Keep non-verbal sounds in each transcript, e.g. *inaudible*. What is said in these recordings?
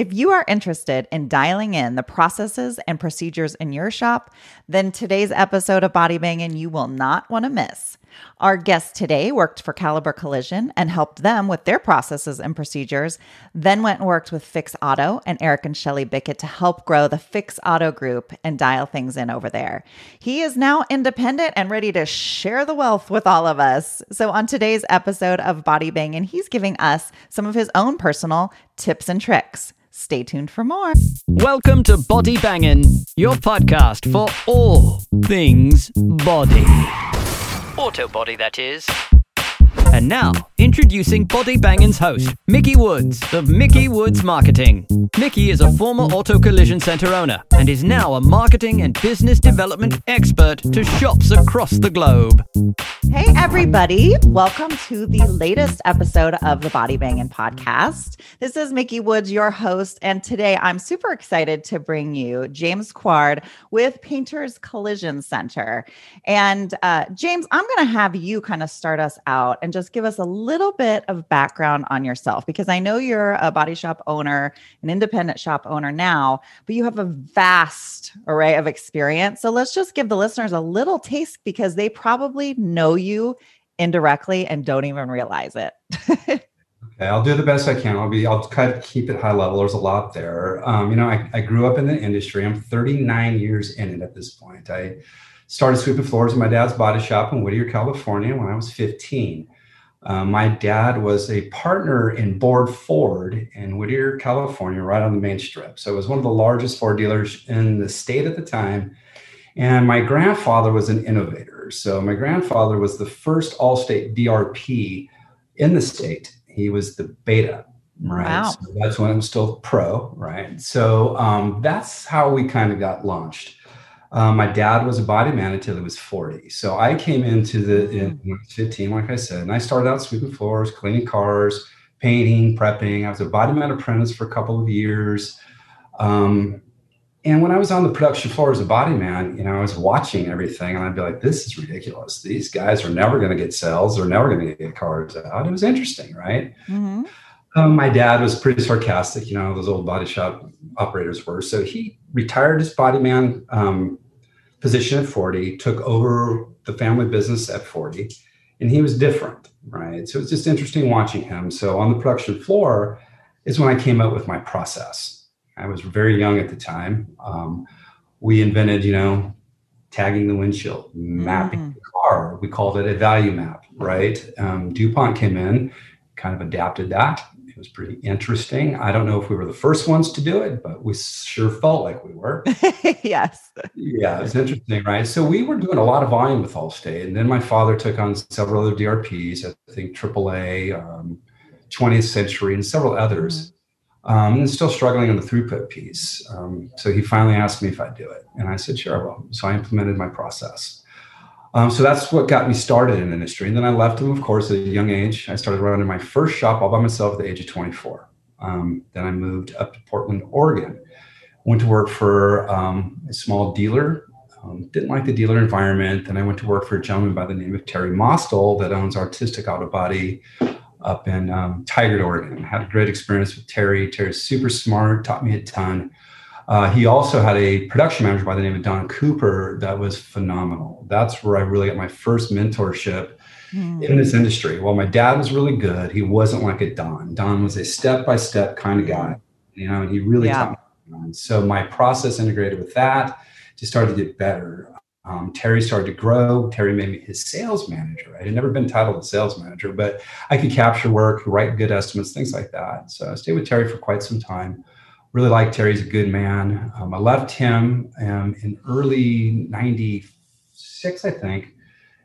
If you are interested in dialing in the processes and procedures in your shop, then today's episode of Body Banging you will not want to miss. Our guest today worked for Caliber Collision and helped them with their processes and procedures, then went and worked with Fix Auto and Eric and Shelly Bickett to help grow the Fix Auto group and dial things in over there. He is now independent and ready to share the wealth with all of us. So on today's episode of Body Banging, he's giving us some of his own personal tips and tricks. Stay tuned for more. Welcome to Body Bangin', your podcast for all things body. Auto body, that is. And now, introducing Body Bangin's host, Mickey Woods of Mickey Woods Marketing. Mickey is a former auto collision center owner and is now a marketing and business development expert to shops across the globe. Hey, everybody. Welcome to the latest episode of the Body Banging podcast. This is Mickey Woods, your host. And today I'm super excited to bring you James Quard with Painters Collision Center. And uh, James, I'm going to have you kind of start us out and just give us a little bit of background on yourself because I know you're a body shop owner, an independent shop owner now, but you have a vast array of experience. So let's just give the listeners a little taste because they probably know you indirectly and don't even realize it. *laughs* okay, I'll do the best I can. I'll be, I'll kind of keep it high level. There's a lot there. Um, you know, I, I grew up in the industry. I'm 39 years in it at this point. I started sweeping floors in my dad's body shop in Whittier, California when I was 15. Uh, my dad was a partner in Board Ford in Whittier, California, right on the main strip. So it was one of the largest Ford dealers in the state at the time. And my grandfather was an innovator. So my grandfather was the first Allstate DRP in the state. He was the beta, right? Wow. So that's when I'm still pro, right? So um, that's how we kind of got launched. Um, my dad was a body man until he was 40. So I came into the in when I was 15, like I said, and I started out sweeping floors, cleaning cars, painting, prepping. I was a body man apprentice for a couple of years. Um, and when I was on the production floor as a body man, you know, I was watching everything and I'd be like, this is ridiculous. These guys are never going to get sales. They're never going to get cars out. It was interesting, right? Mm-hmm. Um, my dad was pretty sarcastic, you know, those old body shop operators were. So he retired his body man um, position at 40, took over the family business at 40, and he was different, right? So it's just interesting watching him. So on the production floor is when I came up with my process. I was very young at the time. Um, we invented, you know, tagging the windshield, mapping Mm. the car. We called it a value map, right? Um, DuPont came in, kind of adapted that. Was pretty interesting. I don't know if we were the first ones to do it, but we sure felt like we were. *laughs* yes. Yeah, it's interesting, right? So we were doing a lot of volume with Allstate, and then my father took on several other DRPs. I think AAA, um, 20th Century, and several others. Um, and still struggling on the throughput piece. Um, so he finally asked me if I'd do it, and I said, "Sure, I will." So I implemented my process. Um, so that's what got me started in industry. And then I left him, of course, at a young age. I started running my first shop all by myself at the age of 24. Um, then I moved up to Portland, Oregon. Went to work for um, a small dealer. Um, didn't like the dealer environment. Then I went to work for a gentleman by the name of Terry Mostel that owns Artistic Auto Body up in um, Tigard, Oregon. Had a great experience with Terry. Terry's super smart, taught me a ton. Uh, he also had a production manager by the name of Don Cooper that was phenomenal. That's where I really got my first mentorship Mm. in this industry. While my dad was really good, he wasn't like a Don. Don was a step by step kind of guy, you know, and he really Yeah. taught me. And so my process integrated with that just started to get better. Um, Terry started to grow. Terry made me his sales manager. I had never been titled a sales manager, but I could capture work, write good estimates, things like that. So I stayed with Terry for quite some time. Really liked Terry. He's a good man. Um, I left him um, in early 96, I think,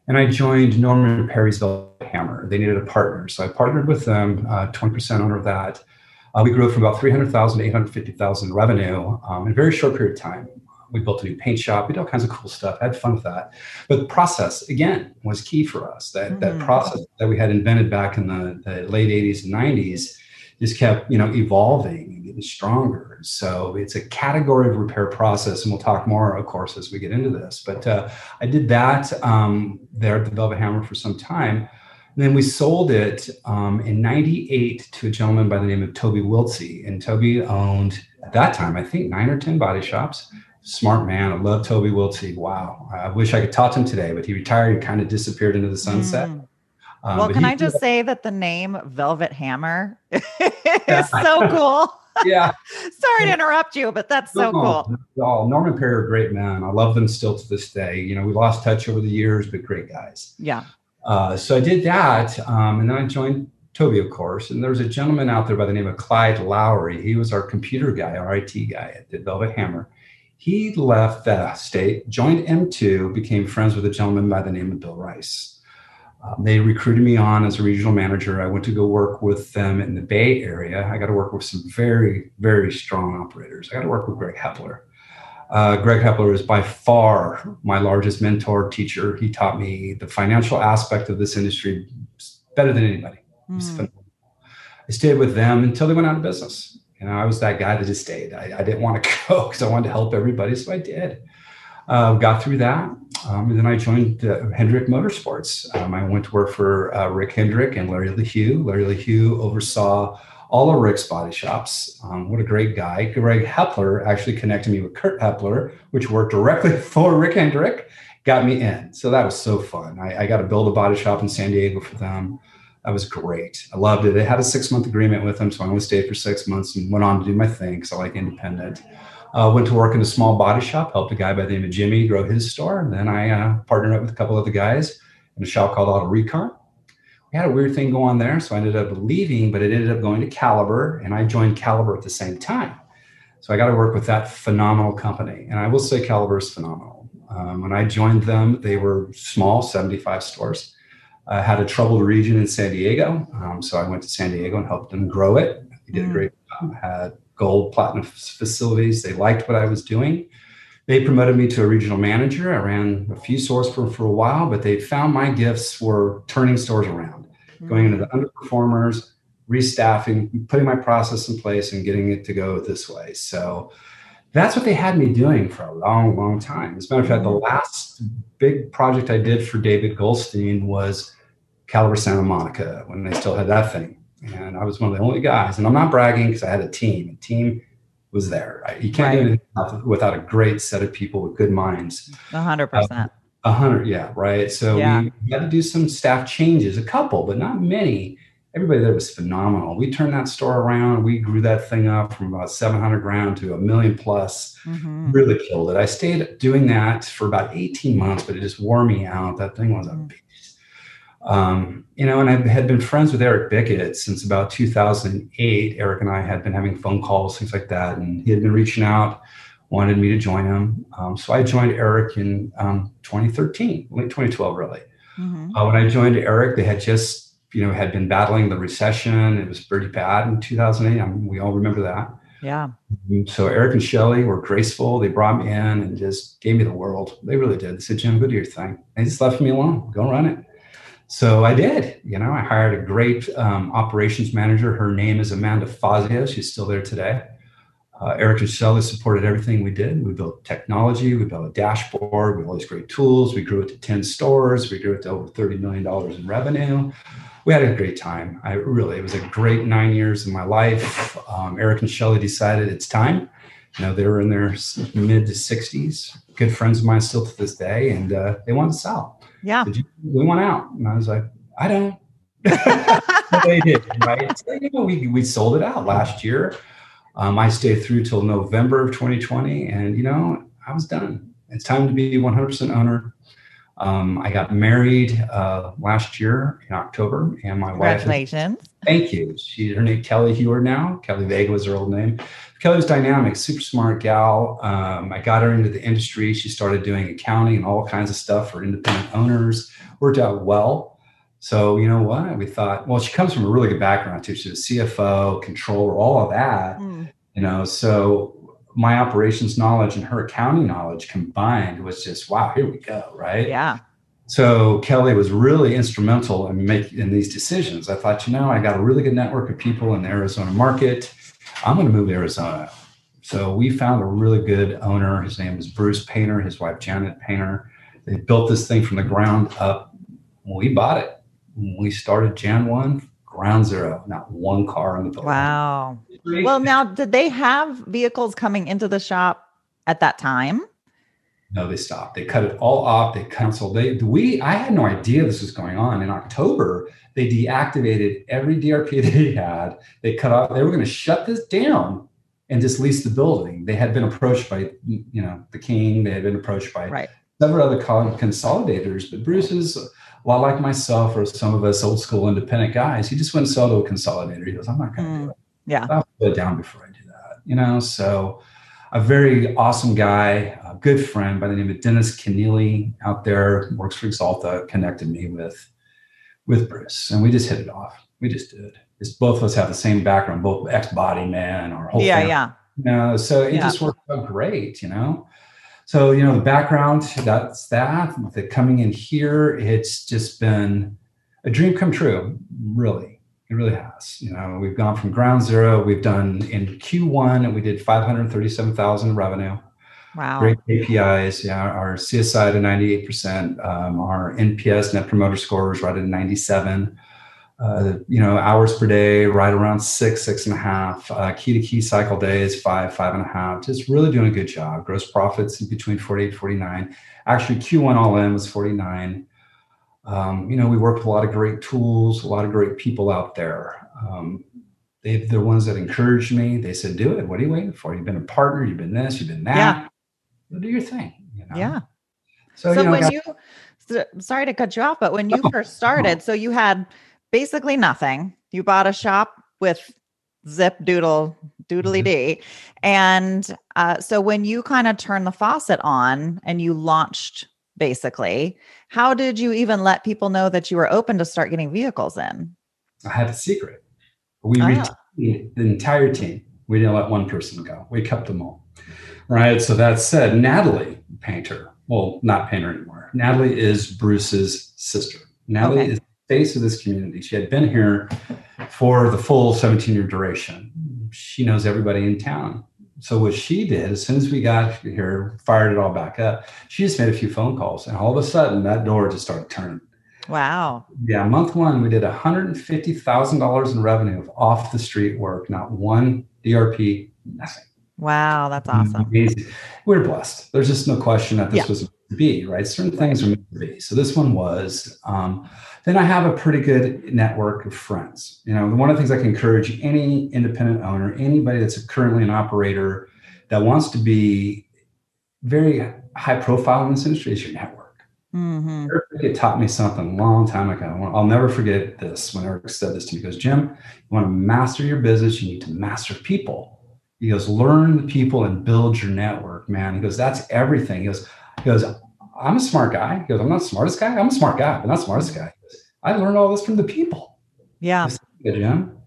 and I joined Norman Perrysville Hammer. They needed a partner. So I partnered with them, uh, 20% owner of that. Uh, we grew from about 300,000 to 850,000 revenue um, in a very short period of time. We built a new paint shop. We did all kinds of cool stuff. I had fun with that. But the process, again, was key for us. That, that Mhm. process that we had invented back in the, the late 80s and 90s just kept, you know, evolving getting stronger. So it's a category of repair process. And we'll talk more, of course, as we get into this. But uh, I did that um, there at the Velvet Hammer for some time. And then we sold it um, in 98 to a gentleman by the name of Toby Wiltsey. And Toby owned, at that time, I think nine or 10 body shops. Smart man. I love Toby Wiltsey. Wow. I wish I could talk to him today, but he retired and kind of disappeared into the sunset. Mm. Um, well, can he, I just say that the name Velvet Hammer *laughs* is so cool? Yeah. *laughs* Sorry to interrupt you, but that's so no, cool. No, Norman Perry are great men. I love them still to this day. You know, we lost touch over the years, but great guys. Yeah. Uh, so I did that, um, and then I joined Toby, of course. And there was a gentleman out there by the name of Clyde Lowry. He was our computer guy, our IT guy at the Velvet Hammer. He left that state, joined M2, became friends with a gentleman by the name of Bill Rice. Um, they recruited me on as a regional manager. I went to go work with them in the Bay Area. I got to work with some very, very strong operators. I got to work with Greg Hepler. Uh, Greg Hepler is by far my largest mentor, teacher. He taught me the financial aspect of this industry better than anybody. Mm. I stayed with them until they went out of business. You know, I was that guy that just stayed. I, I didn't want to *laughs* go because I wanted to help everybody, so I did. Uh, got through that. Um, and then I joined uh, Hendrick Motorsports. Um, I went to work for uh, Rick Hendrick and Larry LeHue. Larry LeHue oversaw all of Rick's body shops. Um, what a great guy. Greg Hepler actually connected me with Kurt Hepler, which worked directly *laughs* for Rick Hendrick, got me in. So that was so fun. I, I got to build a body shop in San Diego for them. That was great. I loved it. They had a six month agreement with them. So I only stayed for six months and went on to do my thing because I like independent. Uh, went to work in a small body shop, helped a guy by the name of Jimmy grow his store. And then I uh, partnered up with a couple of the guys in a shop called Auto Recon. We had a weird thing go on there. So I ended up leaving, but it ended up going to Caliber and I joined Caliber at the same time. So I got to work with that phenomenal company. And I will say Caliber is phenomenal. Um, when I joined them, they were small, 75 stores. I had a troubled region in San Diego. Um, so I went to San Diego and helped them grow it. They did a mm. great job. Had gold, platinum facilities. They liked what I was doing. They promoted me to a regional manager. I ran a few stores for, for a while, but they found my gifts were turning stores around, mm-hmm. going into the underperformers, restaffing, putting my process in place, and getting it to go this way. So that's what they had me doing for a long, long time. As a matter of fact, the mm-hmm. last big project I did for David Goldstein was Caliber Santa Monica when they still had that thing and I was one of the only guys. And I'm not bragging because I had a team. A team was there. Right? You can't right. do anything without a great set of people with good minds. Hundred percent. A hundred, yeah, right. So yeah. we had to do some staff changes, a couple, but not many. Everybody there was phenomenal. We turned that store around. We grew that thing up from about 700 grand to a million plus. Mm-hmm. Really killed it. I stayed doing that for about 18 months, but it just wore me out. That thing was a mm-hmm. Um, you know, and I had been friends with Eric Bickett since about 2008. Eric and I had been having phone calls, things like that, and he had been reaching out, wanted me to join him. Um, so I joined Eric in um, 2013, late 2012, really. Mm-hmm. Uh, when I joined Eric, they had just, you know, had been battling the recession. It was pretty bad in 2008. I mean, we all remember that. Yeah. Mm-hmm. So Eric and Shelly were graceful. They brought me in and just gave me the world. They really did. They said, Jim, go do your thing. They just left me alone. Go run it. So I did. You know, I hired a great um, operations manager. Her name is Amanda Fazio. She's still there today. Uh, Eric and Shelley supported everything we did. We built technology, we built a dashboard, we had all these great tools. We grew it to 10 stores, we grew it to over $30 million in revenue. We had a great time. I really, it was a great nine years in my life. Um, Eric and Shelley decided it's time. You know, they were in their mid to 60s, good friends of mine still to this day, and uh, they wanted to sell. Yeah. You, we went out. And I was like, I don't. *laughs* they did, right? So, you know, we, we sold it out last year. Um, I stayed through till November of 2020, and you know, I was done. It's time to be 100% owner. Um, I got married uh, last year in October, and my wife. Congratulations! Thank you. She her name Kelly Hewer now. Kelly Vega was her old name. Kelly was dynamic, super smart gal. Um, I got her into the industry. She started doing accounting and all kinds of stuff for independent owners. Worked out well. So you know what? We thought, well, she comes from a really good background too. She's a CFO, controller, all of that. Mm. You know, so my operations knowledge and her accounting knowledge combined was just wow. Here we go, right? Yeah. So Kelly was really instrumental in making these decisions. I thought, you know, I got a really good network of people in the Arizona market. I'm going to move to Arizona. So we found a really good owner. His name is Bruce Painter, his wife Janet Painter. They built this thing from the ground up. We bought it. We started Jan 1, ground zero, not one car in the building. Wow. Well, now, did they have vehicles coming into the shop at that time? No, they stopped. They cut it all off. They canceled. They we I had no idea this was going on. In October, they deactivated every DRP *laughs* they had. They cut off. They were going to shut this down and just lease the building. They had been approached by you know the king. They had been approached by right. several other consolidators. But Bruce is a lot like myself or some of us old school independent guys. He just went and sell to a consolidator. He goes, I'm not going to mm, do it. Yeah, I'll put it down before I do that. You know, so a very awesome guy, a good friend by the name of Dennis Keneally out there, works for Axalta, connected me with with Bruce, and we just hit it off. We just did. It's both of us have the same background, both ex body man, our whole yeah, family. yeah. You know, so it yeah. just worked out great, you know. So, you know, the background, that's that. The coming in here, it's just been a dream come true, really. It really has. You know, we've gone from ground zero. We've done in Q1, we did 537,000 revenue. Wow. Great KPIs. Yeah, our CSI to 98%. Um, our NPS net promoter score is right at 97. Uh, you know, hours per day, right around six, six and a half. Uh, key to key cycle days, five, five and a half. Just really doing a good job. Gross profits between 48, 49. Actually, Q1 all in was 49. Um, you know, we work with a lot of great tools, a lot of great people out there. Um, they, they're ones that encouraged me. They said, do it. What are you waiting for? You've been a partner. You've been this, you've been that. Yeah do your thing. You know? Yeah. So, so you know, when got- you, sorry to cut you off, but when you oh, first started, oh. so you had basically nothing. You bought a shop with zip doodle doodly dee. Mm-hmm. And uh, so when you kind of turned the faucet on and you launched basically, how did you even let people know that you were open to start getting vehicles in? I had a secret. We oh. retained the entire team. We didn't let one person go. We kept them all right? So that said, Natalie Painter, well, not Painter anymore. Natalie is Bruce's sister. Natalie okay. is the face of this community. She had been here for the full 17 year duration. She knows everybody in town. So what she did, as soon as we got here, fired it all back up. She just made a few phone calls, and all of a sudden, that door just started turning. Wow. Yeah, month one, we did $150,000 in revenue of off the street work, not one DRP, nothing. Wow, that's awesome. Amazing. We're blessed. There's just no question that this yeah. was to be, right? Certain things are meant to be. So this one was. Um, then I have a pretty good network of friends. You know, one of the things I can encourage any independent owner, anybody that's currently an operator that wants to be very high profile in this industry is your network. Mm-hmm. Eric taught me something a long time ago. I'll never forget this when Eric said this to me. He goes, Jim, you want to master your business, you need to master people. He goes, learn the people and build your network, man. He goes, that's everything. He goes, he goes, I'm a smart guy. He goes, I'm not the smartest guy. I'm a smart guy, but not the smartest guy. I learned all this from the people. Yeah. Jim.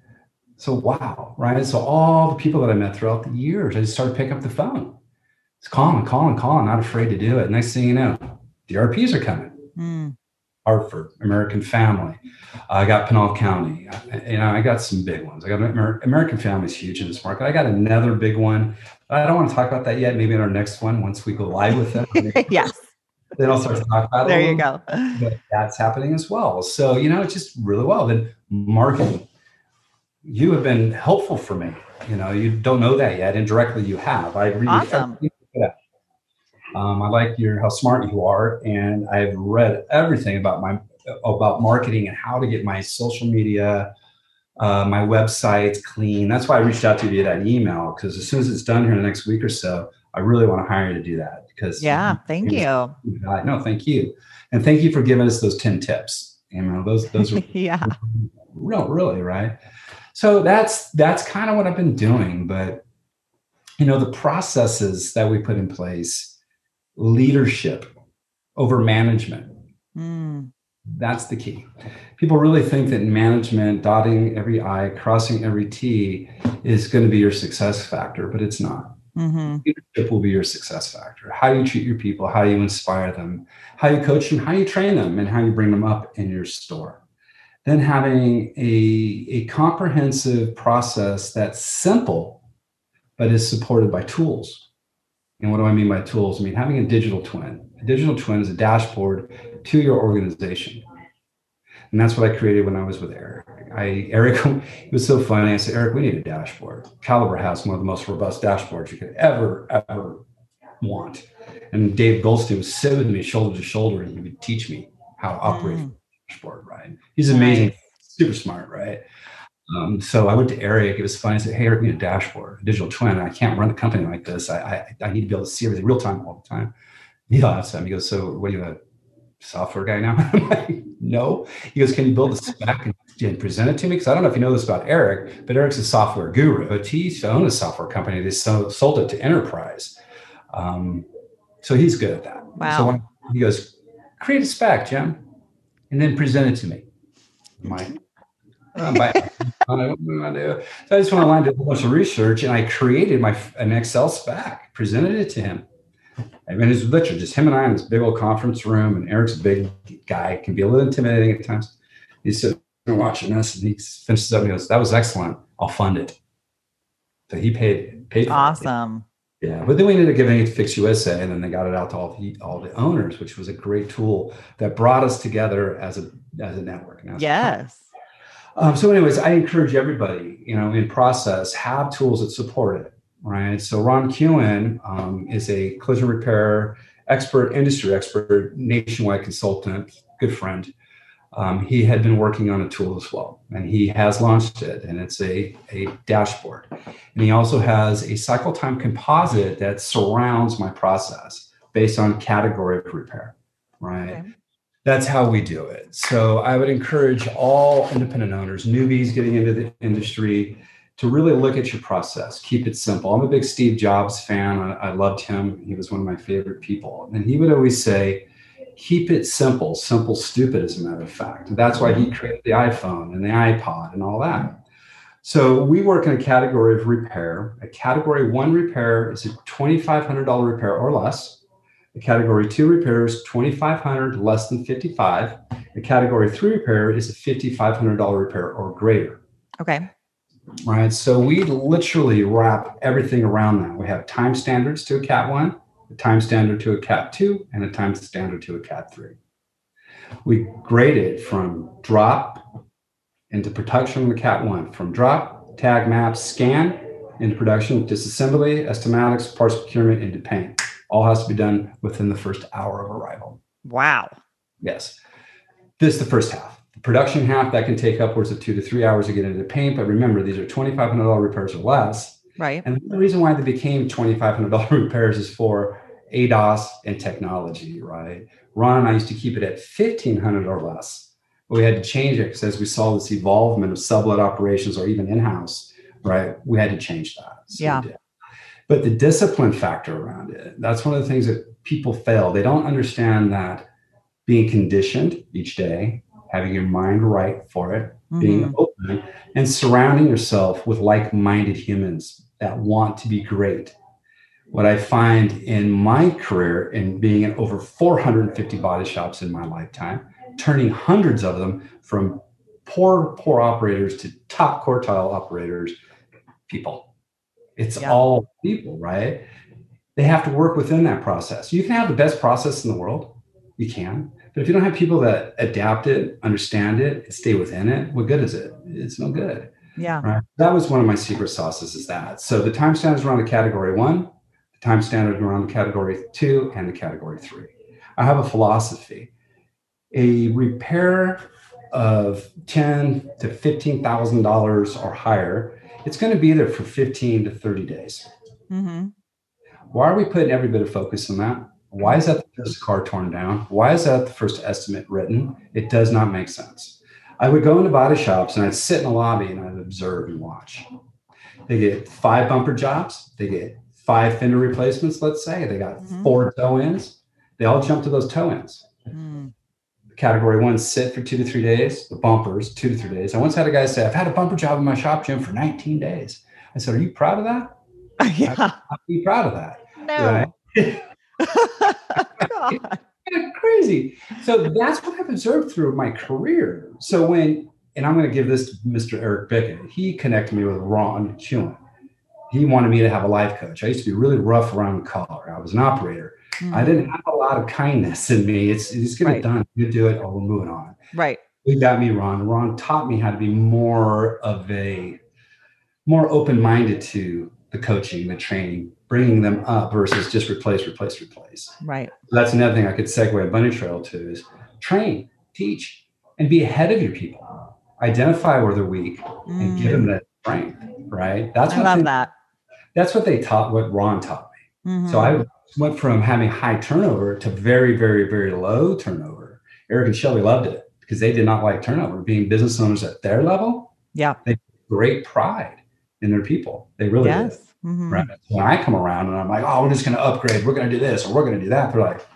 So wow, right? So all the people that I met throughout the years, I just started picking up the phone. It's calling, calling, calling, not afraid to do it. Next thing you know, the RPs are coming. Mm. Hartford, American Family. I got Pinal County. You know, I got some big ones. I got Amer- American Family is huge in this market. I got another big one. I don't want to talk about that yet. Maybe in our next one, once we go live with them. *laughs* yes. Then I'll start to talk about there it. There you go. But that's happening as well. So, you know, it's just really well. Then marketing. You have been helpful for me. You know, you don't know that yet. Indirectly, you have. I read awesome. Um, I like your how smart you are, and I've read everything about my about marketing and how to get my social media, uh, my website clean. That's why I reached out to you via that email because as soon as it's done here in the next week or so, I really want to hire you to do that. Because yeah, thank you. No, thank you, and thank you for giving us those ten tips. You know, those those *laughs* are yeah, real, really right. So that's that's kind of what I've been doing, but you know, the processes that we put in place leadership over management. Mm. That's the key. People really think that management, dotting every I, crossing every T, is going to be your success factor, but it's not. Mm-hmm. Leadership will be your success factor. How you treat your people, how you inspire them, how you coach them, how you train them, and how you bring them up in your store. Then having a, a comprehensive process that's simple, but is supported by tools and what do I mean by tools? I mean having a digital twin. A digital twin is a dashboard to your organization And that's what I created when I was with Eric. I Eric, *laughs* it was so funny. I said, Eric, we need a dashboard. Caliber has one of the most robust dashboards you could ever, ever want. And Dave Goldstein was sitting with me shoulder to shoulder and he would teach me how to operate mm. dashboard, right? He's amazing, nice. super smart, right? Um, so I went to Eric. It was funny. I said, "Hey, Eric, we need a dashboard, a digital twin. I can't run a company like this. I, I, I need to be able to see everything real time all the time." He laughs at me. He goes, "So, what do you a software guy now?" *laughs* "No." He goes, "Can you build a spec and, present it to me?" Because I don't know if you know this about Eric, but Eric's a software guru. He owned a software company. They sold, it to enterprise. Um, so he's good at that. Wow. So when, he goes, "Create a spec, Jim, and then present it to me." I'm like, oh, *laughs* so I just went online, did a bunch of research, and I created my an Excel spec, presented it to him. I mean, it's literally just him and I in this big old conference room, and Eric's a big guy, can be a little intimidating at times. He's sitting watching us, and he finishes up and he goes, "That was excellent. I'll fund it." So he paid paid. awesome. It. Yeah, but then we ended up giving it to Fix USA, and then they got it out to all the all the owners, which was a great tool that brought us together as a as a network. Yes. Um, so, anyways, I encourage everybody, you know, in process, have tools that support it, right? So, Ron Kewen um, is a collision repair expert, industry expert, nationwide consultant, good friend. Um, he had been working on a tool as well, and he has launched it, and it's a, a dashboard. And he also has a cycle time composite that surrounds my process based on category of repair, right? Okay that's how we do it. So I would encourage all independent owners, newbies getting into the industry, to really look at your process. Keep it simple. I'm a big Steve Jobs fan. I, I loved him. He was one of my favorite people. And he would always say, keep it simple, simple, stupid, as a matter of fact. And that's why he mm-hmm. created the iPhone and the iPod and all that. So we work in a category of repair. A category one repair is a $2,500 repair or less. A category two repair is 2,500, less than 55. A category three repair is a $5,500 repair or greater. Okay. Right. So we literally wrap everything around that. We have time standards to a Cat 1, a time standard to a Cat 2, and a time standard to a Cat 3. We grade it from drop into production with Cat 1, from drop, tag maps, scan into production, disassembly, estimatics, parts procurement, into paint. All has to be done within the first hour of arrival. Wow. Yes. This is the first half. The production half that can take upwards of two to three hours to get into the paint. But remember, these are $2,500 repairs or less. Right. And the reason why they became $2,500 *laughs* repairs is for ADAS and technology, right? Ron and I used to keep it at 1500 or less. But we had to change it because as we saw this evolvement of sublet operations or even in-house, right, we had to change that. So yeah but the discipline factor around it that's one of the things that people fail they don't understand that being conditioned each day having your mind right for it mm-hmm. being open and surrounding yourself with like-minded humans that want to be great what i find in my career in being in over 450 body shops in my lifetime turning hundreds of them from poor poor operators to top quartile operators people it's yeah. all people, right? They have to work within that process. You can have the best process in the world. You can. But if you don't have people that adapt it, understand it, and stay within it, what good is it? It's no good. Yeah. Right. That was one of my secret sauces is that. So the time standards around the category one, the time standard around the category two, and the category three. I have a philosophy. A repair of ten to fifteen thousand dollars or higher it's going to be there for 15 to 30 days. Mm-hmm. Why are we putting every bit of focus on that? Why is that the first car torn down? Why is that the first estimate written? It does not make sense. I would go into body shops and I'd sit in the lobby and I'd observe and watch. They get five bumper jobs, they get five fender replacements, let's say. They got mm-hmm. four tow ins. They all jump to those tow ins. Mm category one sit for two to three days, the bumpers, two to three days. I once had a guy say, I've had a bumper job in my shop, Jim for 19 days. I said, Are you proud of that? *laughs* Yeah. I'd be proud of that. No. Right? *laughs* *laughs* *laughs* crazy. So that's what I've observed through my career. So when, and I'm going to give this to Mr. Eric Bickett, he connected me with Ron Kewen. He wanted me to have a life coach. I used to be really rough around the collar. I was an operator. Mm-hmm. I didn't have a lot of kindness in me. It's just get right. it done. You do it, or we're moving on. Right. You got me, Ron. Ron taught me how to be more of a more open-minded to the coaching, the training, bringing them up versus just replace, replace, replace. Right. That's another thing I could segue a bunny trail to is train, teach, and be ahead of your people. Identify where they're weak and give them that strength. Right. That's what I love they, that. That's what they taught. What Ron taught me. Mm-hmm. So I went from having high turnover to very, very, very low turnover. Eric and Shelby loved it because they did not like turnover. Being business owners at their level, yeah, they great pride in their people. They really yes. did. Mm-hmm. Right. So when I come around and I'm like, oh, we're just going to upgrade. We're going to do this or we're going to do that. They're like,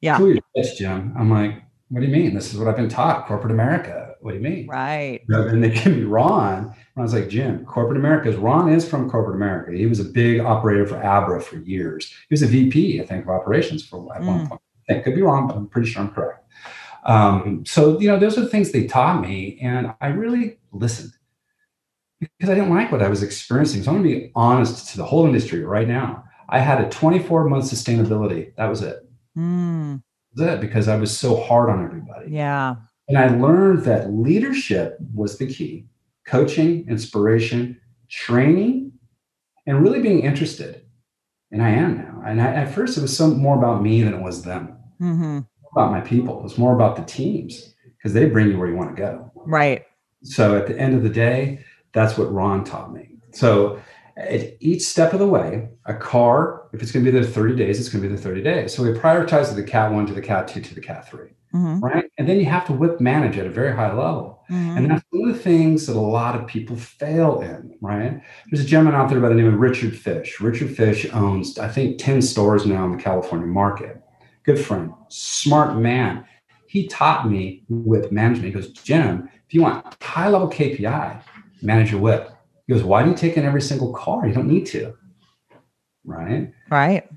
yeah, who are you, Jim? I'm like, what do you mean? This is what I've been taught. Corporate America. What do you mean? Right. And they give me Ron. I was like, Jim, corporate America is Ron is from corporate America. He was a big operator for Abra for years. He was a VP, I think, of operations for at mm. one point. I think could be wrong, but I'm pretty sure I'm correct. Um, so, you know, those are the things they taught me, and I really listened because I didn't like what I was experiencing. So I'm going to be honest to the whole industry right now. I had a 24 month sustainability. That was it. Mm. That was it because I was so hard on everybody. Yeah. And I learned that leadership was the key coaching, inspiration, training, and really being interested. And I am now. And I, at first, it was some more about me than it was them, mm-hmm. about my people. It was more about the teams because they bring you where you want to go. Right. So at the end of the day, that's what Ron taught me. So at each step of the way, a car, if it's going to be there 30 days, it's going to be there 30 days. So we prioritize the cat one to the cat two to the cat 3 mm-hmm. right? And then you have to WIP manage at a very high level. Mm-hmm. And that's one of the things that a lot of people fail in, right? There's a gentleman out there by the name of Richard Fish. Richard Fish owns, I think, 10 stores now in the California market. Good friend, smart man. He taught me with management. He goes, Jim, if you want high level KPI, manage your WIP. He goes, Why do you take in every single car? You don't need to. Right. Right.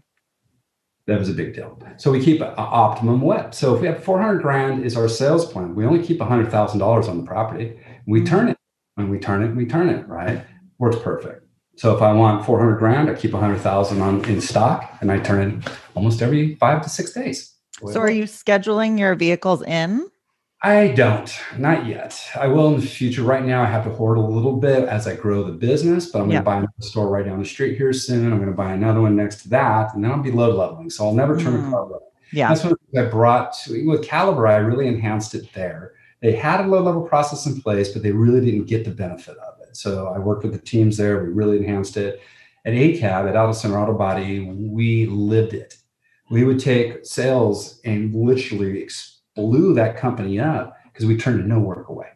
That was a big deal. So we keep an optimum WIP. So if we have 400 grand is our sales plan, we only keep $100,000 on the property. We mm-hmm. turn it. When we turn it, we turn it, right? Works perfect. So if I want 400 grand, I keep 100,000 on in stock and I turn it almost every five to six days. So are you scheduling your vehicles in? I don't, not yet. I will in the future. Right now, I have to hoard a little bit as I grow the business, but I'm going to buy another store right down the street here soon. I'm going to buy another one next to that, and then I'll be load leveling. So I'll never turn mm. a car load. Yeah, that's what I brought to with Caliber. I really enhanced it there. They had a load level process in place, but they really didn't get the benefit of it. So I worked with the teams there. We really enhanced it. At ACAB, at Auto Center Auto Body, we lived it. We would take sales and literally blew that company up because we turned to no work away.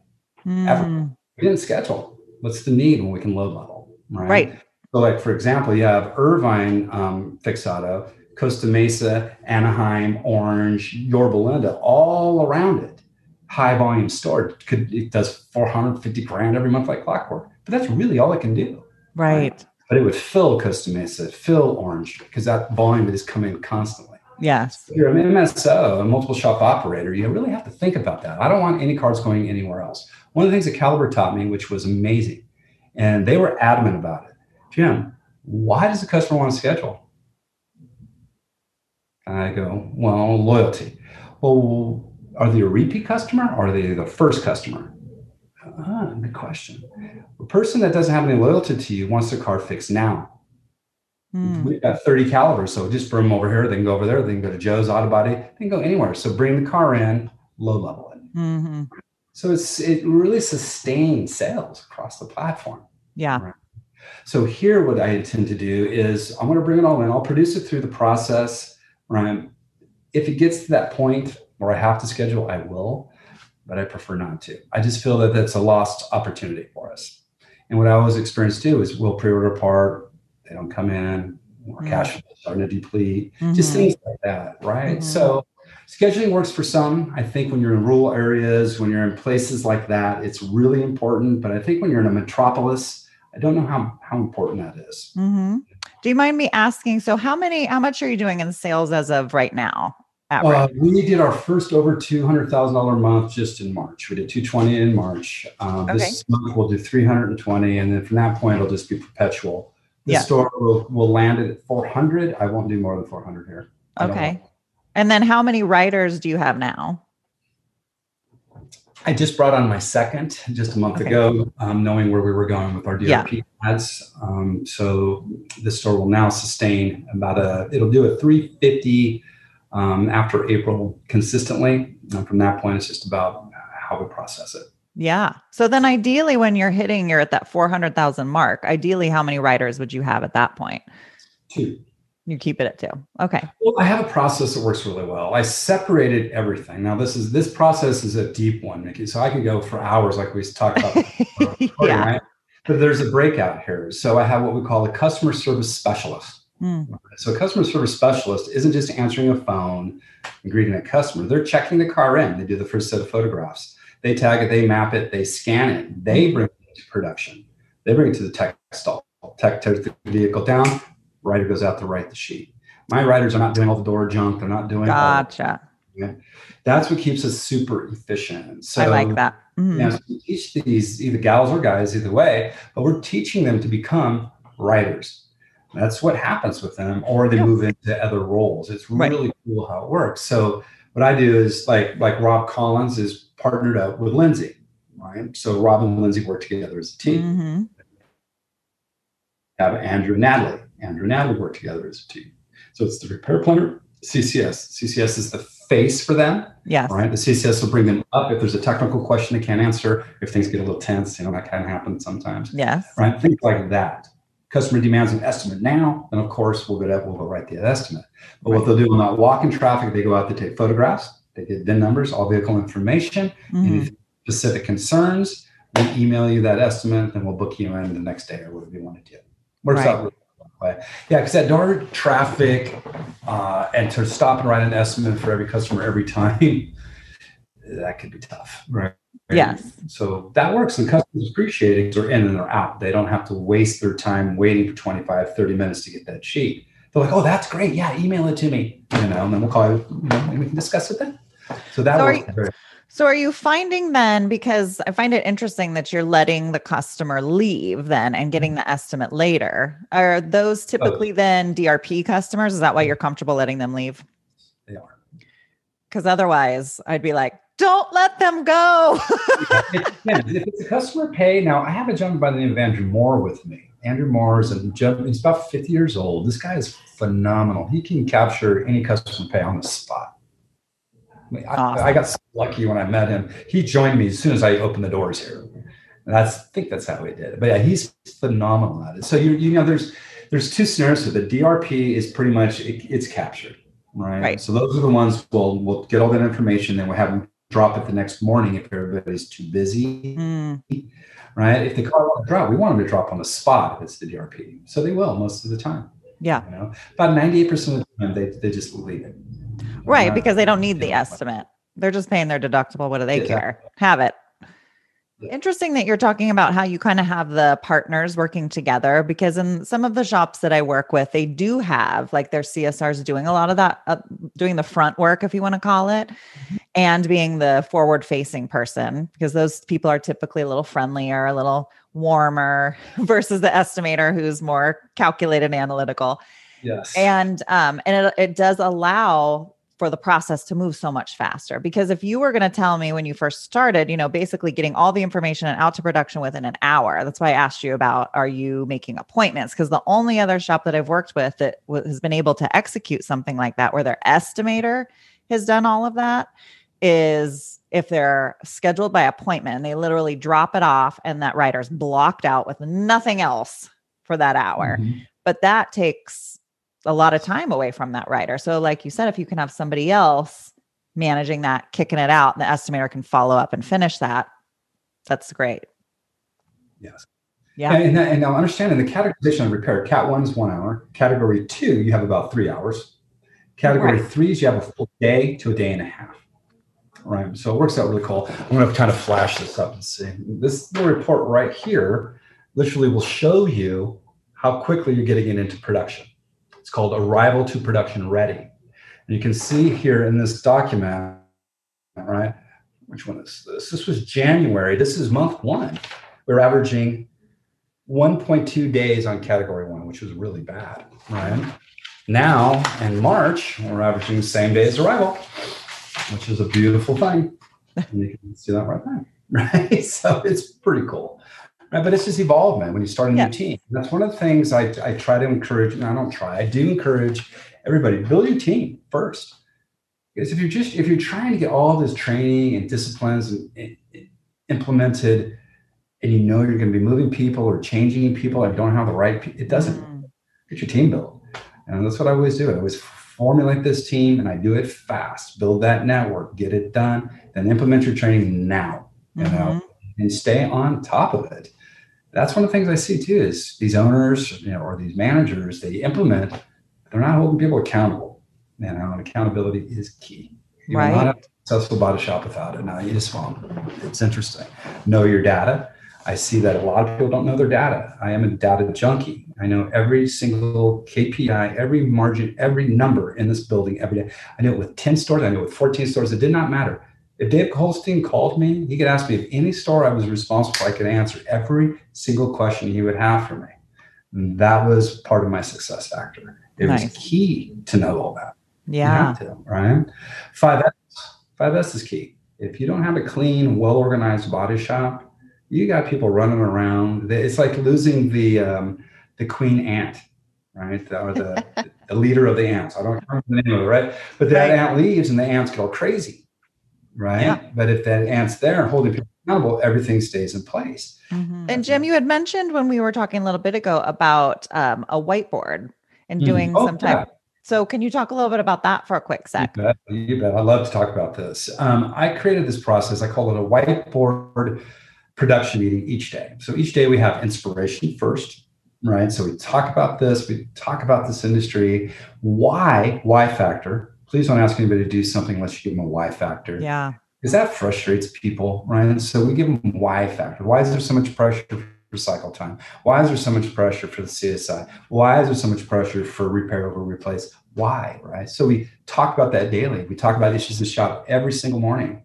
Mm. Ever. We didn't schedule. What's the need when we can load level? Right. Right. So, like for example, you have Irvine um, Fix Auto, Costa Mesa, Anaheim, Orange, Yorba Linda, all around it. High volume store. Could it does 450 grand every month like clockwork. But that's really all it can do. Right. right? But it would fill Costa Mesa, fill Orange, because that volume is coming constantly. Yes. If you're an MSO, a multiple shop operator, you really have to think about that. I don't want any cards going anywhere else. One of the things that Caliber taught me, which was amazing, and they were adamant about it. Jim, why does the customer want to schedule? I go, well, loyalty. Well, are they a repeat customer or are they the first customer? Ah, good question. A person that doesn't have any loyalty to you wants their car fixed now. Mm. We've got 30 calibers, so just bring them over here. They can go over there. They can go to Joe's Auto Body. They can go anywhere. So bring the car in, load level it. Mm-hmm. So it's it really sustains sales across the platform. Yeah. Right? So here, what I intend to do is I'm going to bring it all in. I'll produce it through the process. Right. If it gets to that point where I have to schedule, I will, but I prefer not to. I just feel that that's a lost opportunity for us. And what I always experience too is we'll pre-order a part, they don't come in, more mm-hmm. cash flow starting to deplete, mm-hmm. just things like that, right? Mm-hmm. So scheduling works for some. I think when you're in rural areas, when you're in places like that, it's really important. But I think when you're in a metropolis, I don't know how, how important that is. Mm-hmm. Do you mind me asking? So, how many, how much are you doing in sales as of right now? Uh, we did our first over two hundred thousand dollar month just in March. We did two twenty in March. Uh, okay. This month we'll do three hundred and twenty, and then from that point it'll just be perpetual. The yeah. store will, will land at 400. I won't do more than 400 here. Okay. And then how many writers do you have now? I just brought on my second just a month Okay. ago, um, knowing where we were going with our DRP ads. Um, so the store will now sustain about a, it'll do a 350 um, after April consistently. And from that point, it's just about how we process it. Yeah. So then ideally when you're hitting you're at that 400,000 mark, ideally how many writers would you have at that point? Two. You keep it at 2. Okay. Well, I have a process that works really well. I separated everything. Now, this is this process is a deep one, Mickey. So I could go for hours, like we talked about. *laughs* before, yeah. right? But there's a breakout here. So I have what we call a customer service specialist. Mm, So a customer service specialist isn't just answering a phone and greeting a customer. They're checking the car in. They do the first set of photographs. They tag it, they map it, they scan it, they bring it to production. They bring it to the tech stall. Tech tears the vehicle down, writer goes out to write the sheet. My writers are not doing all the door junk. They're not doing all Gotcha. that's what keeps us super efficient. So I like that. Mhm. yeah, so we teach these either gals or guys, either way, but we're teaching them to become writers. That's what happens with them, or they Yeah. move into other roles. It's Right. really cool how it works. So what I do is like like Rob Collins is partnered up with Lindsay, right? So Rob and Lindsay work together as a team. Mhm. Have Andrew and Natalie. Andrew and Natalie work together as a team. So it's the repair planner, CCS. CCS is the face for them. Yes. Right. The CCS will bring them up if there's a technical question they can't answer, if things get a little tense, you know, that can happen sometimes. Yes. Right. Things like that. Customer demands an estimate now, then of course we'll go to, we'll go write the estimate. But what they'll do will not walk in traffic, they go out to take photographs, they get VIN numbers, all vehicle information, Mhm. any specific concerns, we email you that estimate, then we'll book you in the next day or whatever you want to do. Works Right. out really well. Yeah, because that door traffic uh, and to stop and write an estimate for every customer every *laughs* time, that could be tough, right? Yes. So that works and customers appreciate it they're in and they're out. They don't have to waste their time waiting for 25, 30 minutes to get that sheet. They're like, oh, that's great. Yeah, email it to me. You know, and then we'll call you, you know, and we can discuss it then. So that So are works very So are you finding then because I find it interesting that you're letting the customer leave then and getting mm-hmm. the estimate later. Are those oh. typically then DRP customers? Is that why you're comfortable letting them leave? they are. Cuz otherwise I'd be like, "Don't let them go." Depends. if it's a customer pay, now I have a gentleman by the name of Andrew Moore with me. Andrew Moore is a gen- he's about 50 years old. This guy is phenomenal. He can capture any customer pay on the spot. I, I- Awesome. I got so lucky when I met him. He joined me as soon as I opened the doors here. And that's I think that's how he did it. But yeah, he's phenomenal at it. So you you know there's there's two scenarios. So the DRP is pretty much it, it's captured, right? Right. So those are the ones we'll we'll get all that information, then we'll have them drop it the next morning if everybody's too busy Mm, right? If the car to drop, we want them to drop on the spot if it's the DRP. So they will most of the time. yeah. You know, about 98% of the time they, they just leave it. Right, Uh, because they don't need the estimate. They're just paying their deductible. What do they Exactly. care? Have it. Interesting that you're talking about how you kind of have the partners working together because in some of the shops that I work with, they do have like their CSRs doing a lot of that, uh, doing the front work, if you want to call it, and being the forward facing person because those people are typically a little friendlier, a little warmer *laughs* versus the estimator who's more calculated and analytical Yes. and um and it, it does allow for the process to move so much faster. Because if you were going to tell me when you first started you know basically getting all the information and out to production within an hour that's why i asked you about are you making appointments? Because the only other shop that i've worked with that w- has been able to execute something like that where their estimator has done all of that is if they're scheduled by appointment and they literally drop it off and that writer's blocked out with nothing else for that hour. Mhm. but that takes a lot of time away from that writer. So, like you said, if you can have somebody else managing that, kicking it out, and the estimator can follow up and finish that, that's great. Yes. Yeah. And, and now understanding the categorization of repair, cat one is one hour. Category two, you have about three hours. Category Right. three is you have a full day to a day and a half. Right. So it works out really cool. I'm going to kind of flash this up and see. This little report right here literally will show you how quickly you're getting it into production. Called arrival to production ready. And you can see here in this document, right? Which one is this? This was January. This is month one. We're averaging 1.2 days on category one, which was really bad, right? Now in March, we're averaging the same day as arrival, which is a beautiful thing. *laughs* and you can see that right now, *laughs* right? So it's pretty cool. Right, but it's just evolvement when you start a new team. That's one of the things I, I try to encourage. and I don't try. I do encourage everybody build your team first. Because if you're just if you're trying to get all this training and disciplines and, and, and implemented, and you know you're going to be moving people or changing people and don't have the right, it doesn't mm. get your team built. And that's what I always do. I always formulate this team and I do it fast, build that network, get it done, then implement your training now, you mm-hmm. know, and stay on top of it. That's one of the things I see too is these owners, you know, or these managers, they implement, they're not holding people accountable. You know, and accountability is key. You right. will not have a successful body shop without it. Now you just won't. It's interesting. Know your data. I see that a lot of people don't know their data. I am a data junkie. I know every single KPI, every margin, every number in this building every day. I know it with 10 stores, I know it with 14 stores. It did not matter. If Dave Holstein called me, he could ask me if any store I was responsible for, I could answer every single question he would have for me. And that was part of my success factor. It nice. was key to know all that. Yeah. To, right. Five S. Five S is key. If you don't have a clean, well organized body shop, you got people running around. It's like losing the um, the queen ant, right? Or the, *laughs* the leader of the ants. I don't remember the name of it, right? But that right. ant leaves and the ants go crazy, right? Yeah. But if that ant's there holding people accountable, everything stays in place. Mm-hmm. And Jim, you had mentioned when we were talking a little bit ago about um, a whiteboard and mm-hmm. doing mm-hmm. oh, some type. Yeah. So, can you talk a little bit about that for a quick sec? You bet. You bet. I love to talk about this. Um, I created this process. I call it a whiteboard production meeting each day. So each day we have inspiration first, right? So we talk about this, we talk about this industry, why, why factor. Please don't ask anybody to do something unless you give them a why factor. Yeah. Because that frustrates people, right? So we give them why factor. Why is there so much pressure for cycle time? Why is there so much pressure for the CSI? Why is there so much pressure for repair over replace? Why, right? So we talk about that daily. We talk about issues in the shop every single morning.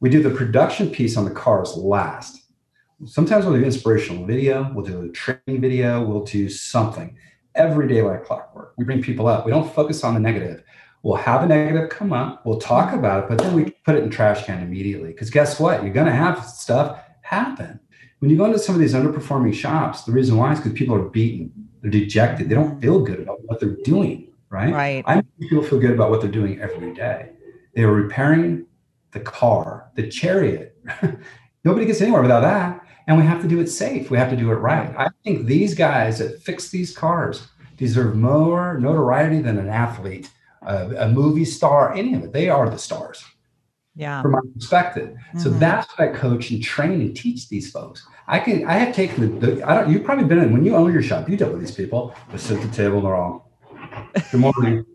We do the production piece on the cars last Sometimes we'll do inspirational video, we'll do a training video, we'll do something every day like clockwork. We bring people up. We don't focus on the negative. We'll have a negative come up, we'll talk about it, but then we put it in trash can immediately. Because guess what? You're going to have stuff happen. When you go into some of these underperforming shops, the reason why is because people are beaten, they're dejected, they don't feel good about what they're doing, right? Right. I make people feel good about what they're doing every day. They are repairing the car, the chariot. *laughs* Nobody gets anywhere without that and we have to do it safe. We have to do it right. I think these guys that fix these cars deserve more notoriety than an athlete, uh, a movie star, any of it. They are the stars. Yeah. From my perspective. Mm-hmm. So that's what I coach and train and teach these folks. I can I have taken the, the I don't you've probably been in when you own your shop, you dealt with these people. They sit at the table and they're all good *laughs* morning.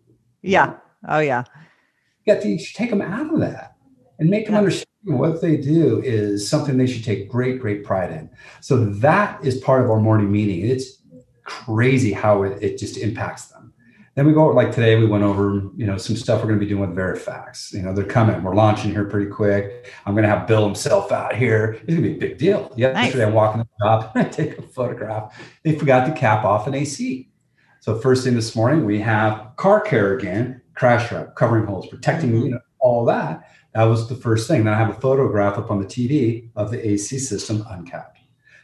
yeah. Oh yeah. You got to you take them out of that and make them yeah. understand what they do is something they should take great, great pride in. So that is part of our morning meeting. It's crazy how it, it just impacts them. Then we go like today, we went over, you know, some stuff we're going to be doing with VeriFacts. You know, they're coming. We're launching here pretty quick. I'm going to have Bill himself out here. It's going to be a big deal. Yesterday, nice. I'm walking the shop and *laughs* I take a photograph. They forgot to cap off an AC. So first thing this morning, we have car care again, crash wrap, covering holes, protecting, mm-hmm. you know, all that. That was the first thing. Then I have a photograph up on the TV of the AC system uncapped.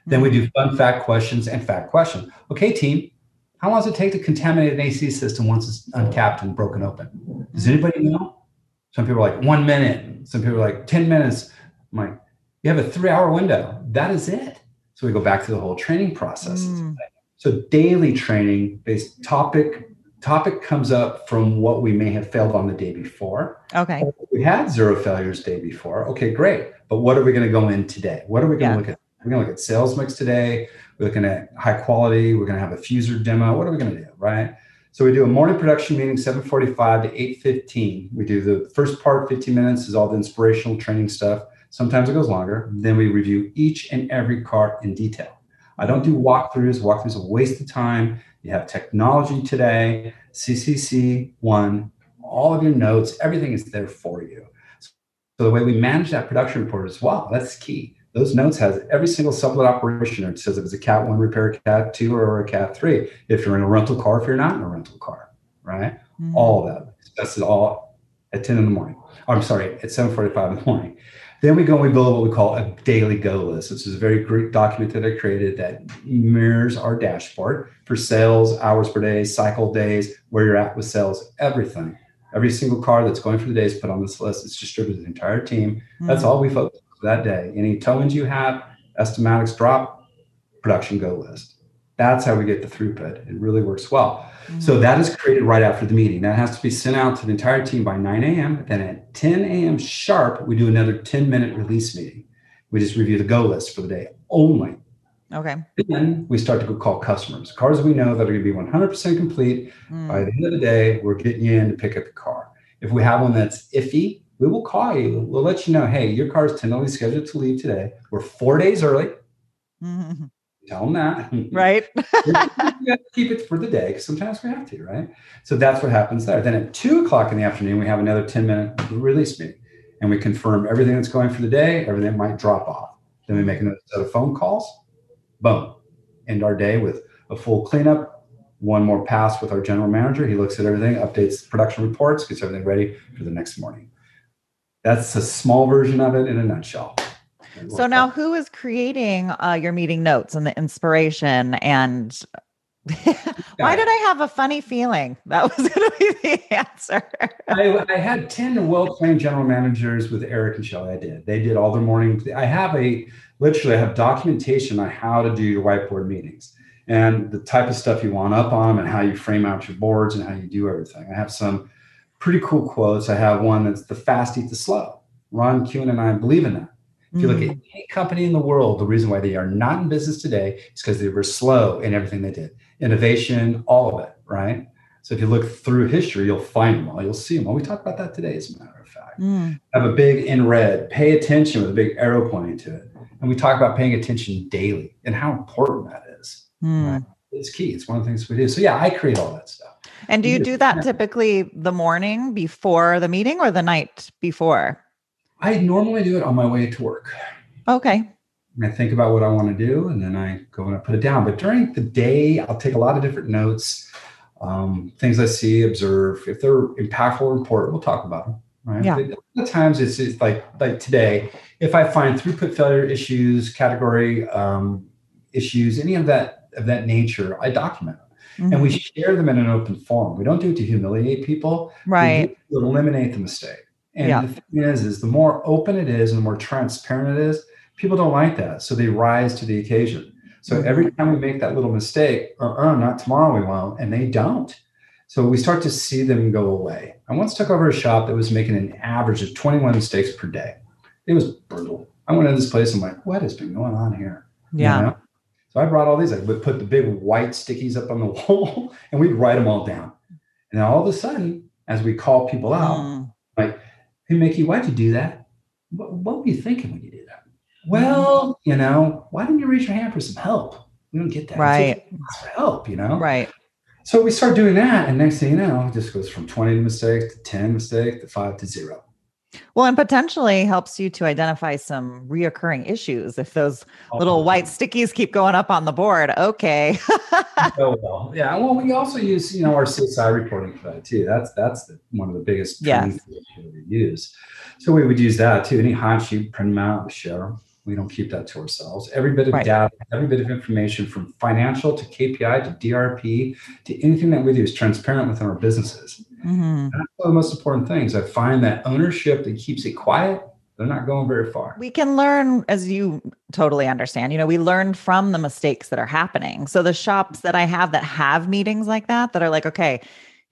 Then we do fun fact questions and fact question. Okay, team, how long does it take to contaminate an AC system once it's uncapped and broken open? Does anybody know? Some people are like one minute. Some people are like 10 minutes. I'm like, you have a three hour window. That is it. So we go back to the whole training process. Mm. So daily training based topic topic comes up from what we may have failed on the day before. Okay. We had zero failures day before. Okay, great. But what are we going to go in today? What are we going to yeah. look at? We're going to look at sales mix today. We're looking at high quality. We're going to have a fuser demo. What are we going to do? Right. So we do a morning production meeting, 7:45 to 8:15. We do the first part, 15 minutes, is all the inspirational training stuff. Sometimes it goes longer. Then we review each and every car in detail. I don't do walkthroughs. Walkthroughs are a waste of time. You have technology today, CCC one, all of your notes, everything is there for you. So the way we manage that production report as well, that's key. Those notes has every single sublet operation. It says if it's a Cat one repair, Cat two, or a Cat three. If you're in a rental car, if you're not in a rental car, right? Mm-hmm. All of that. That's it all at 10 in the morning. Oh, I'm sorry, at 7:45 in the morning. Then we go and we build what we call a daily go list. This is a very great document that I created that mirrors our dashboard for sales, hours per day, cycle days, where you're at with sales, everything. Every single car that's going for the day is put on this list. It's distributed to the entire team. That's mm-hmm. all we focus on that day. Any tow-ins you have, estimatics drop, production go list. That's how we get the throughput. It really works well. Mm-hmm. So that is created right after the meeting. That has to be sent out to the entire team by 9 a.m. Then at 10 a.m. sharp, we do another 10 minute release meeting. We just review the go list for the day only. Okay. Then we start to go call customers. Cars we know that are going to be 100% complete. Mm. By the end of the day, we're getting you in to pick up the car. If we have one that's iffy, we will call you. We'll let you know, hey, your car is tentatively scheduled to leave today. We're four days early. Mm-hmm. Tell them that. *laughs* Right. keep it for the day because sometimes we have to, right? So that's what happens there. Then at two o'clock in the afternoon, we have another 10 minute release meeting and we confirm everything that's going for the day, everything might drop off. Then we make another set of phone calls. Boom. End our day with a full cleanup, one more pass with our general manager. He looks at everything, updates production reports, gets everything ready for the next morning. That's a small version of it in a nutshell. So now, who is creating uh, your meeting notes and the inspiration? And *laughs* why did I have a funny feeling that was *laughs* going to be the answer? I, I, had ten well-trained general managers with Eric and Shelly. I did. They did all their morning. I have a literally. I have documentation on how to do your whiteboard meetings and the type of stuff you want up on them and how you frame out your boards and how you do everything. I have some pretty cool quotes. I have one that's the fast eat the slow. Ron Kuhn and I believe in that. If you look at mm. any company in the world, the reason why they are not in business today is because they were slow in everything they did. Innovation, all of it, right? So if you look through history, you'll find them all. You'll see them all. We talked about that today, as a matter of fact. Mm. Have a big in red, pay attention with a big arrow pointing to it. And we talk about paying attention daily and how important that is. Mm. Right? It's key. It's one of the things we do. So yeah, I create all that stuff. And do you do that typically the morning before the meeting or the night before? I normally do it on my way to work. Okay. I think about what I want to do and then I go and I put it down. But during the day, I'll take a lot of different notes, um, things I see, observe. If they're impactful or important, we'll talk about them. Right. Yeah. But times it's, it's, like like today, if I find throughput failure issues, category um, issues, any of that of that nature, I document them. Mm-hmm. And we mm-hmm. share them in an open forum. We don't do it to humiliate people. Right. to eliminate the mistake. And yeah. the thing is, is the more open it is and the more transparent it is, people don't like that. So they rise to the occasion. So mm-hmm. every time we make that little mistake, or uh, not tomorrow we won't, and they don't. So we start to see them go away. I once took over a shop that was making an average of 21 mistakes per day. It was brutal. I went into this place and I'm like, what has been going on here? Yeah. You know? So I brought all these, I would put the big white stickies up on the *laughs* wall and we'd write them all down. And then all of a sudden, as we call people out, mm. like, Hey, Mickey, why'd you do that? What, what were you thinking when you did that? Well, you know, why didn't you raise your hand for some help? We don't get that. Right. Help, you know? Right. So we start doing that. And next thing you know, it just goes from 20 mistakes to 10 mistakes to five to zero. Well, and potentially helps you to identify some reoccurring issues if those oh, little white stickies keep going up on the board. Okay. *laughs* oh well, yeah. Well, we also use you know our CSI reporting for that too. That's that's the, one of the biggest yes. we use. So we would use that too. Any hot sheet, print them out, share them. We don't keep that to ourselves. Every bit of right. data, every bit of information from financial to KPI to DRP to anything that we do is transparent within our businesses. Mm-hmm. That's one of the most important things. I find that ownership that keeps it quiet, they're not going very far. We can learn, as you totally understand, you know, we learn from the mistakes that are happening. So the shops that I have that have meetings like that, that are like, okay,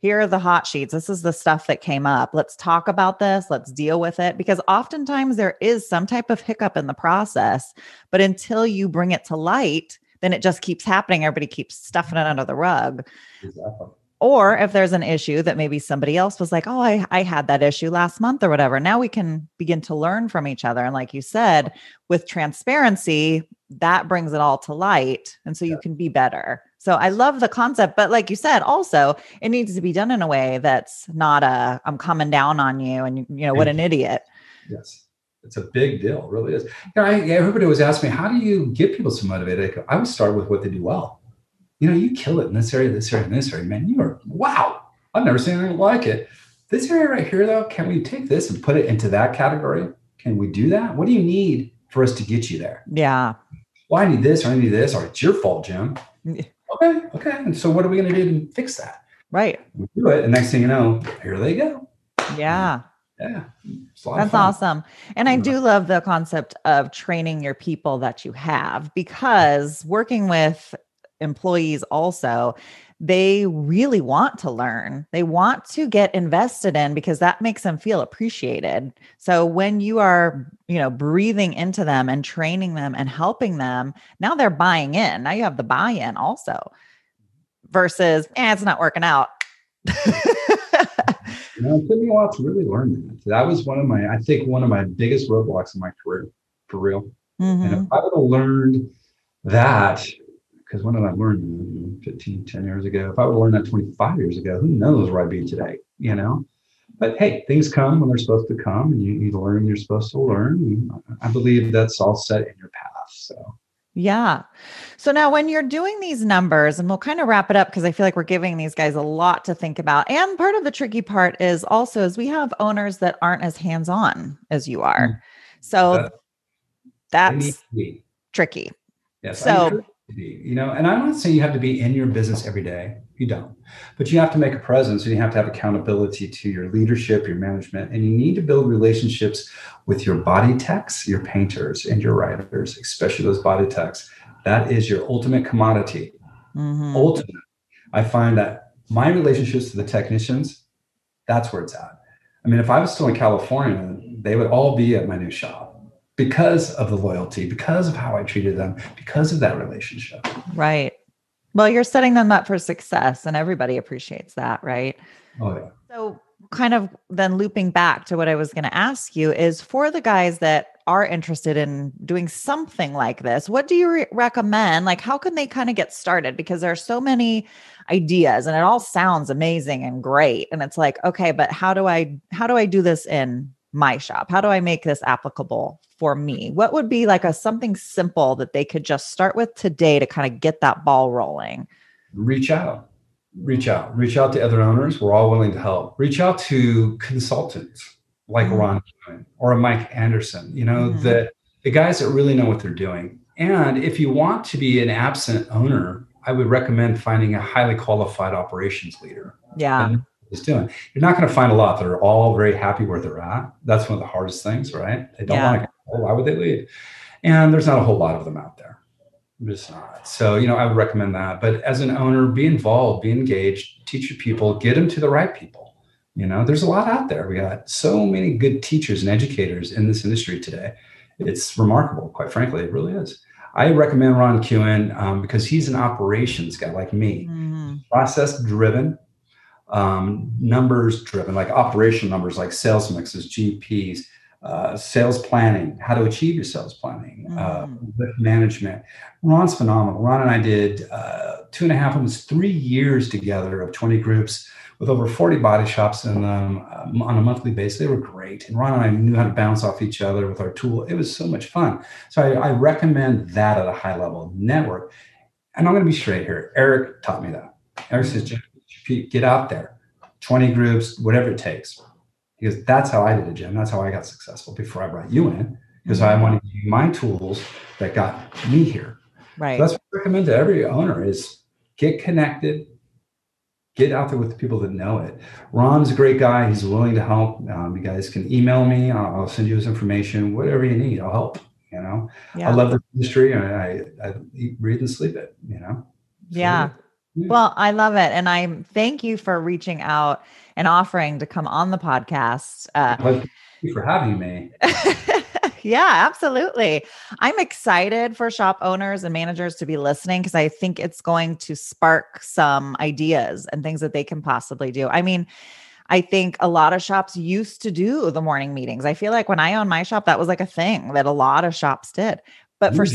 here are the hot sheets. This is the stuff that came up. Let's talk about this. Let's deal with it. Because oftentimes there is some type of hiccup in the process, but until you bring it to light, then it just keeps happening. Everybody keeps stuffing it under the rug. Exactly. Or if there's an issue that maybe somebody else was like, oh, I, I had that issue last month or whatever. Now we can begin to learn from each other. And like you said, with transparency, that brings it all to light. And so yeah. you can be better. So I love the concept, but like you said, also it needs to be done in a way that's not a I'm coming down on you and you know what an idiot. Yes. It's a big deal, it really is. You know, I, everybody was asking me, how do you get people so motivated? I, go, I would start with what they do well. You know, you kill it in this area, this area, and this area, man. You are wow. I've never seen anything like it. This area right here, though, can we take this and put it into that category? Can we do that? What do you need for us to get you there? Yeah. Well, I need this or I need this, or it's your fault, Jim. okay, okay. And so what are we going to do to fix that? Right. We do it. And next thing you know, here they go. Yeah. Yeah. That's awesome. And I do love the concept of training your people that you have because working with employees also, they really want to learn. They want to get invested in because that makes them feel appreciated. So when you are, you know, breathing into them and training them and helping them, now they're buying in. Now you have the buy-in also versus, eh, it's not working out. *laughs* you know, it took me a while to really learn that. That was one of my, I think, one of my biggest roadblocks in my career, for real. Mm-hmm. And if mm-hmm. I would have learned that because when did I learn 15, 10 years ago? If I would have learned that 25 years ago, who knows where I'd be today, you know? But hey, things come when they're supposed to come and you, you learn you're supposed to learn. I believe that's all set in your path. So yeah. So now when you're doing these numbers, and we'll kind of wrap it up because I feel like we're giving these guys a lot to think about. And part of the tricky part is also is we have owners that aren't as hands-on as you are. Mm-hmm. So that's tricky. Yes. So you know, and I'm not saying you have to be in your business every day. You don't, but you have to make a presence and you have to have accountability to your leadership, your management, and you need to build relationships with your body techs, your painters, and your writers, especially those body techs. That is your ultimate commodity. Mm-hmm. Ultimate. I find that my relationships to the technicians, that's where it's at. I mean, if I was still in California, they would all be at my new shop because of the loyalty, because of how I treated them, because of that relationship. Right. Well, you're setting them up for success, and everybody appreciates that, right? Oh, yeah. So, kind of then looping back to what I was going to ask you is for the guys that are interested in doing something like this, what do you re- recommend? Like, how can they kind of get started? Because there are so many ideas and it all sounds amazing and great. And it's like, okay, but how do I, how do I do this in my shop? How do I make this applicable for me? What would be like a something simple that they could just start with today to kind of get that ball rolling? Reach out. Reach out. Reach out to other owners. We're all willing to help. Reach out to consultants like mm-hmm. Ron or Mike Anderson, you know, mm-hmm. the, the guys that really know what they're doing. And if you want to be an absent owner, I would recommend finding a highly qualified operations leader. Yeah is doing. You're not going to find a lot that are all very happy where they're at. That's one of the hardest things, right? They don't yeah. want to go. Why would they leave? And there's not a whole lot of them out there. Just not. So, you know, I would recommend that. But as an owner, be involved, be engaged, teach your people, get them to the right people. You know, there's a lot out there. We got so many good teachers and educators in this industry today. It's remarkable, quite frankly. It really is. I recommend Ron Kewen um, because he's an operations guy like me, mm-hmm. process driven, um, numbers driven, like operational numbers, like sales mixes, GPs, uh, sales planning, how to achieve your sales planning, uh, mm. uh, management. Ron's phenomenal. Ron and I did uh, two and a half, almost three years together of 20 groups with over 40 body shops in them um, on a monthly basis. They were great. And Ron and I knew how to bounce off each other with our tool. It was so much fun. So I, I recommend that at a high level network. And I'm going to be straight here. Eric taught me that. Eric says, get out there, 20 groups, whatever it takes. Because that's how I did it, Jim. That's how I got successful before I brought you in, because mm-hmm. I wanted to use my tools that got me here. Right. So that's what I recommend to every owner is get connected, get out there with the people that know it. Ron's a great guy. He's willing to help. Um, you guys can email me. I'll, I'll, send you his information. Whatever you need, I'll help. You know, yeah. I love the industry. I, I, I eat, breathe, and sleep it. You know. So yeah. Well, I love it. And I thank you for reaching out and offering to come on the podcast. Uh, thank you for having me. *laughs* yeah, absolutely. I'm excited for shop owners and managers to be listening because I think it's going to spark some ideas and things that they can possibly do. I mean, I think a lot of shops used to do the morning meetings. I feel like when I owned my shop, that was like a thing that a lot of shops did. But for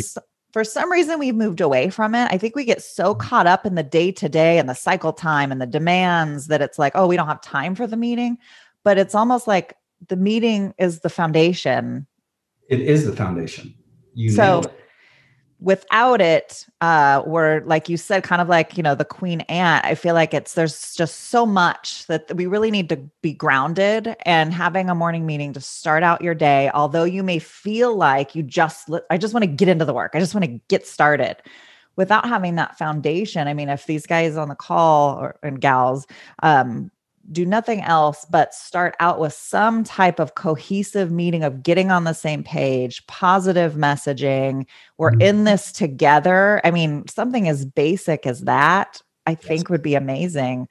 for some reason we've moved away from it. I think we get so mm. caught up in the day to day and the cycle time and the demands that it's like, oh, we don't have time for the meeting. But it's almost like the meeting is the foundation. It is the foundation. You so without it uh we're like you said kind of like you know the queen ant i feel like it's there's just so much that we really need to be grounded and having a morning meeting to start out your day although you may feel like you just i just want to get into the work. I just want to get started. Without having that foundation i mean if these guys on the call or and gals um do nothing else but start out with some type of cohesive meeting of getting on the same page, positive messaging. We're mm-hmm. in this together. I mean, something as basic as that, I yes. think would be amazing.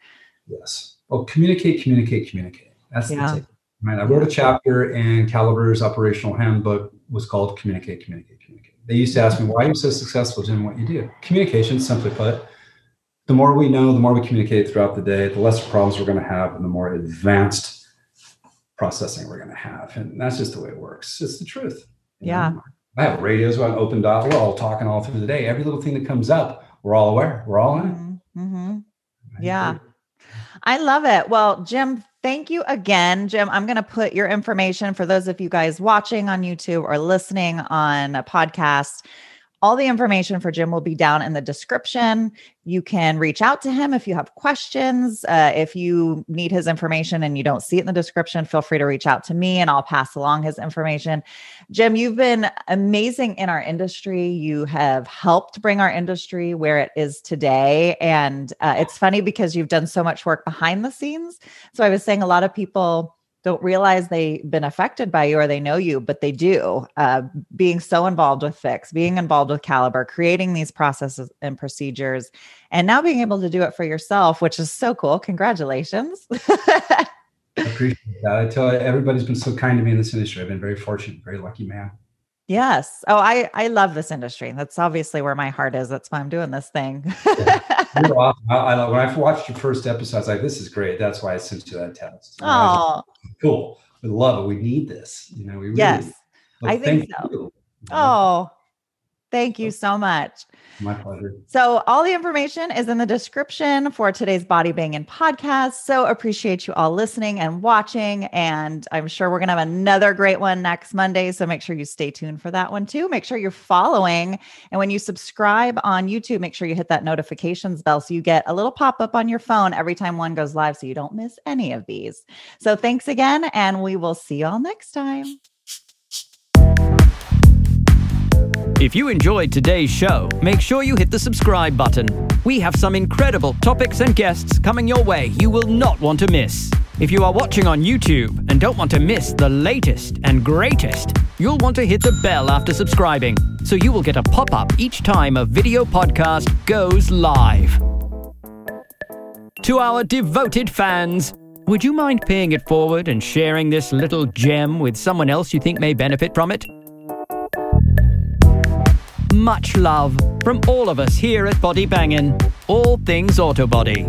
Yes. Well, communicate, communicate, communicate. That's yeah. the tip. Right. I wrote a chapter in Caliber's operational handbook was called Communicate, Communicate, Communicate. They used to ask me, why are you so successful doing what you do? Communication, simply put, the more we know, the more we communicate throughout the day, the less problems we're going to have, and the more advanced processing we're going to have. And that's just the way it works. It's the truth. Yeah. Know? I have radios on open dot. We're all talking all through the day. Every little thing that comes up, we're all aware. We're all in it. Mm-hmm. mm-hmm. Yeah. I love it. Well, Jim, thank you again. Jim, I'm going to put your information for those of you guys watching on YouTube or listening on a podcast all the information for Jim will be down in the description. You can reach out to him if you have questions. Uh, if you need his information and you don't see it in the description, feel free to reach out to me and I'll pass along his information. Jim, you've been amazing in our industry. You have helped bring our industry where it is today. And uh, it's funny because you've done so much work behind the scenes. So I was saying a lot of people don't realize they've been affected by you or they know you, but they do. Uh, being so involved with Fix, being involved with Caliber, creating these processes and procedures, and now being able to do it for yourself, which is so cool. Congratulations. *laughs* I appreciate that. I tell you, everybody's been so kind to me in this industry. I've been very fortunate, very lucky man. Yes. Oh, I I love this industry. That's obviously where my heart is. That's why I'm doing this thing. *laughs* You're awesome. I, I, when I watched your first episode, I was like, "This is great." That's why I sent you that text. Oh, cool. We love it. We need this. You know, we really, yes, I think so. You. Oh, thank you oh. so much. My pleasure. So, all the information is in the description for today's Body Banging podcast. So, appreciate you all listening and watching. And I'm sure we're going to have another great one next Monday. So, make sure you stay tuned for that one too. Make sure you're following. And when you subscribe on YouTube, make sure you hit that notifications bell so you get a little pop up on your phone every time one goes live so you don't miss any of these. So, thanks again. And we will see you all next time. If you enjoyed today's show, make sure you hit the subscribe button. We have some incredible topics and guests coming your way you will not want to miss. If you are watching on YouTube and don't want to miss the latest and greatest, you'll want to hit the bell after subscribing so you will get a pop up each time a video podcast goes live. To our devoted fans, would you mind paying it forward and sharing this little gem with someone else you think may benefit from it? Much love from all of us here at Body Bangin', all things auto body.